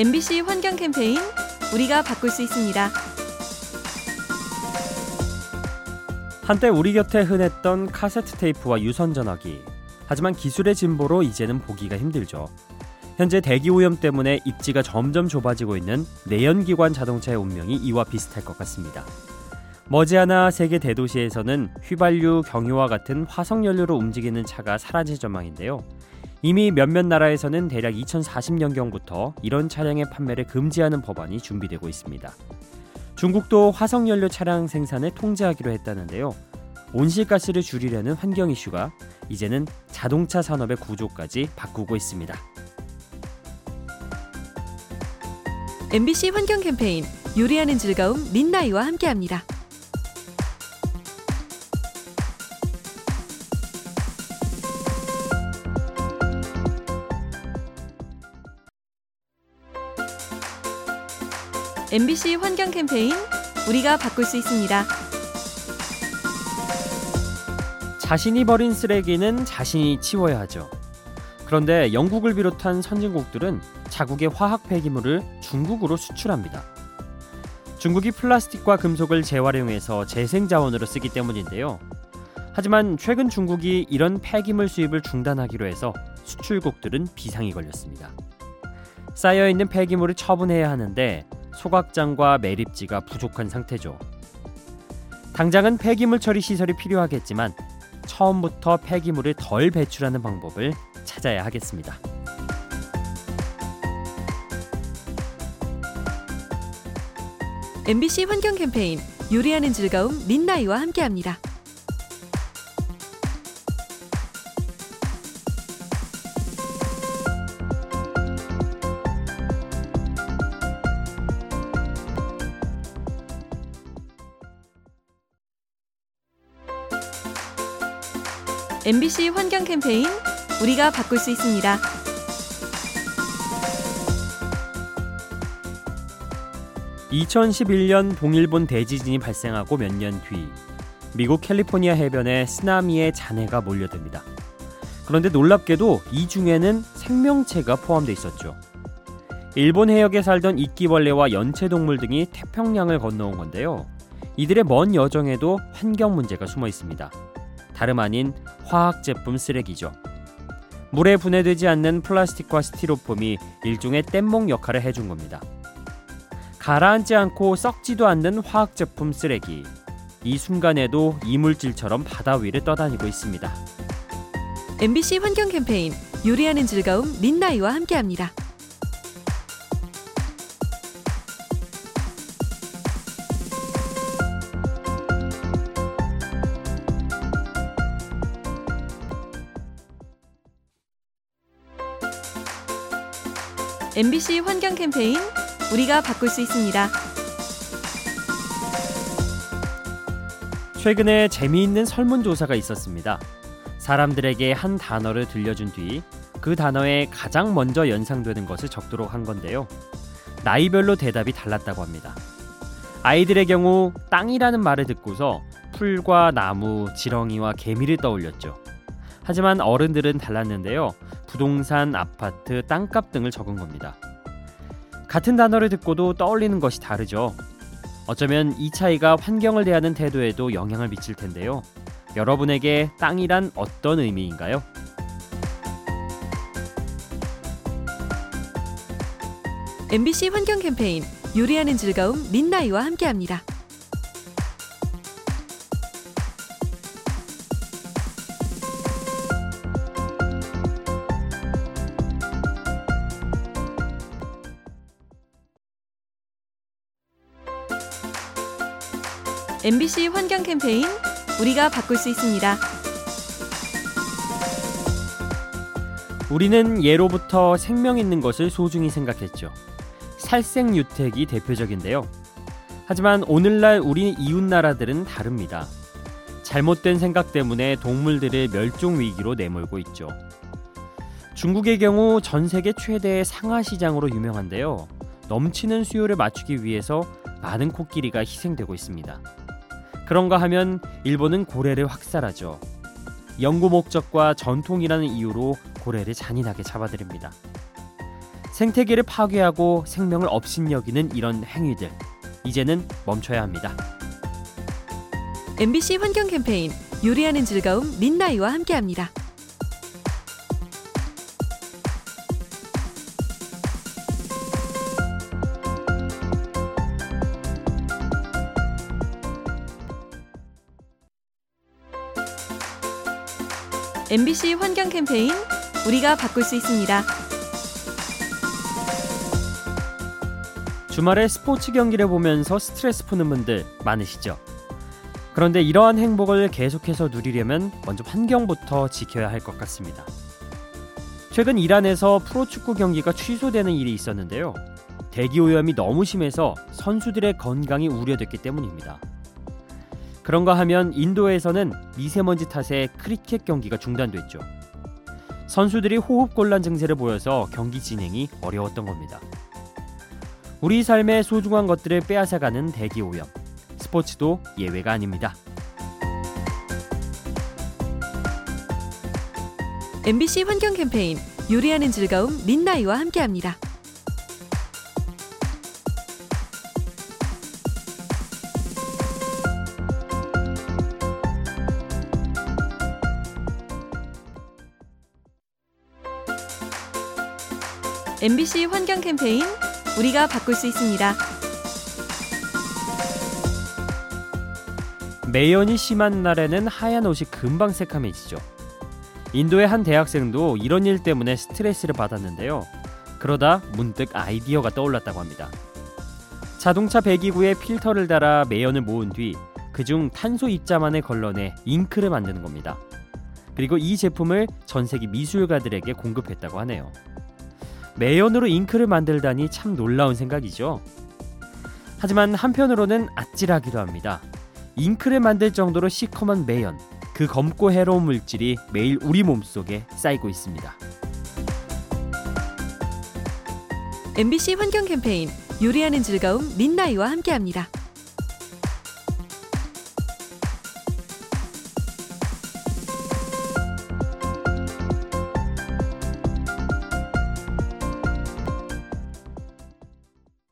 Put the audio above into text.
MBC 환경 캠페인 우리가 바꿀 수 있습니다. 한때 우리 곁에 흔했던 카세트 테이프와 유선 전화기. 하지만 기술의 진보로 이제는 보기가 힘들죠. 현재 대기 오염 때문에 입지가 점점 좁아지고 있는 내연기관 자동차의 운명이 이와 비슷할 것 같습니다. 머지않아 세계 대도시에서는 휘발유, 경유와 같은 화석 연료로 움직이는 차가 사라질 전망인데요. 이미 몇몇 나라에서는 대략 2040년경부터 이런 차량의 판매를 금지하는 법안이 준비되고 있습니다. 중국도 화석 연료 차량 생산을 통제하기로 했다는데요. 온실가스를 줄이려는 환경 이슈가 이제는 자동차 산업의 구조까지 바꾸고 있습니다. MBC 환경 캠페인 요리하는 즐거움 민나이와 함께합니다. MBC 환경 캠페인 우리가 바꿀 수 있습니다. 자신이 버린 쓰레기는 자신이 치워야 하죠. 그런데 영국을 비롯한 선진국들은 자국의 화학 폐기물을 중국으로 수출합니다. 중국이 플라스틱과 금속을 재활용해서 재생 자원으로 쓰기 때문인데요. 하지만 최근 중국이 이런 폐기물 수입을 중단하기로 해서 수출국들은 비상이 걸렸습니다. 쌓여 있는 폐기물을 처분해야 하는데 소각장과 매립지가 부족한 상태죠. 당장은 폐기물 처리 시설이 필요하겠지만 처음부터 폐기물을 덜 배출하는 방법을 찾아야 하겠습니다. MBC 환경 캠페인 요리하는 즐거움 민나이와 함께합니다. MBC 환경 캠페인 우리가 바꿀 수 있습니다. (2011년) 동일본 대지진이 발생하고 몇 년 뒤 미국 캘리포니아 해변에 쓰나미의 잔해가 몰려듭니다. 그런데 놀랍게도 이 중에는 생명체가 포함되어 있었죠. 일본 해역에 살던 이끼벌레와 연체동물 등이 태평양을 건너온 건데요. 이들의 먼 여정에도 환경 문제가 숨어 있습니다. 다름 아닌 화학 제품 쓰레기죠. 물에 분해되지 않는 플라스틱과 스티로폼이 일종의 뗏목 역할을 해준 겁니다. 가라앉지 않고 썩지도 않는 화학 제품 쓰레기. 이 순간에도 이물질처럼 바다 위를 떠다니고 있습니다. MBC 환경 캠페인 요리하는 즐거움 민나이와 함께합니다. MBC 환경 캠페인 우리가 바꿀 수 있습니다. 최근에 재미있는 설문조사가 있었습니다. 사람들에게 한 단어를 들려준 뒤 그 단어에 가장 먼저 연상되는 것을 적도록 한 건데요. 나이별로 대답이 달랐다고 합니다. 아이들의 경우 땅이라는 말을 듣고서 풀과 나무, 지렁이와 개미를 떠올렸죠. 하지만 어른들은 달랐는데요. 부동산, 아파트, 땅값 등을 적은 겁니다. 같은 단어를 듣고도 떠올리는 것이 다르죠. 어쩌면 이 차이가 환경을 대하는 태도에도 영향을 미칠 텐데요. 여러분에게 땅이란 어떤 의미인가요? MBC 환경 캠페인 요리하는 즐거움 민나이와 함께합니다. MBC 환경 캠페인 우리가 바꿀 수 있습니다. 우리는 예로부터 생명 있는 것을 소중히 생각했죠. 살생 유택이 대표적인데요. 하지만 오늘날 우리 이웃 나라들은 다릅니다. 잘못된 생각 때문에 동물들을 멸종 위기로 내몰고 있죠. 중국의 경우 전 세계 최대의 상하 시장으로 유명한데요. 넘치는 수요를 맞추기 위해서 많은 코끼리가 희생되고 있습니다. 그런가 하면 일본은 고래를 확살하죠. 연구 목적과 전통이라는 이유로 고래를 잔인하게 잡아들입니다. 생태계를 파괴하고 생명을 업신여기는 이런 행위들 이제는 멈춰야 합니다. MBC 환경 캠페인 요리하는 즐거움 민나이와 함께합니다. MBC 환경 캠페인 우리가 바꿀 수 있습니다. 주말에 스포츠 경기를 보면서 스트레스 푸는 분들 많으시죠? 그런데 이러한 행복을 계속해서 누리려면 먼저 환경부터 지켜야 할 것 같습니다. 최근 이란에서 프로축구 경기가 취소되는 일이 있었는데요. 대기 오염이 너무 심해서 선수들의 건강이 우려됐기 때문입니다. 그런가 하면 인도에서는 미세먼지 탓에 크리켓 경기가 중단됐죠. 선수들이 호흡곤란 증세를 보여서 경기 진행이 어려웠던 겁니다. 우리 삶의 소중한 것들을 빼앗아가는 대기 오염. 스포츠도 예외가 아닙니다. MBC 환경 캠페인 요리하는 즐거움 민나이와 함께합니다. MBC 환경 캠페인 우리가 바꿀 수 있습니다. 매연이 심한 날에는 하얀 옷이 금방 새카매지죠. 인도의 한 대학생도 이런 일 때문에 스트레스를 받았는데요. 그러다 문득 아이디어가 떠올랐다고 합니다. 자동차 배기구에 필터를 달아 매연을 모은 뒤 그중 탄소 입자만을 걸러내 잉크를 만드는 겁니다. 그리고 이 제품을 전 세계 미술가들에게 공급했다고 하네요. 매연으로 잉크를 만들다니 참 놀라운 생각이죠. 하지만 한편으로는 아찔하기도 합니다. 잉크를 만들 정도로 시커먼 매연, 그 검고 해로운 물질이 매일 우리 몸속에 쌓이고 있습니다. MBC 환경 캠페인 요리하는 즐거움 민나이와 함께합니다.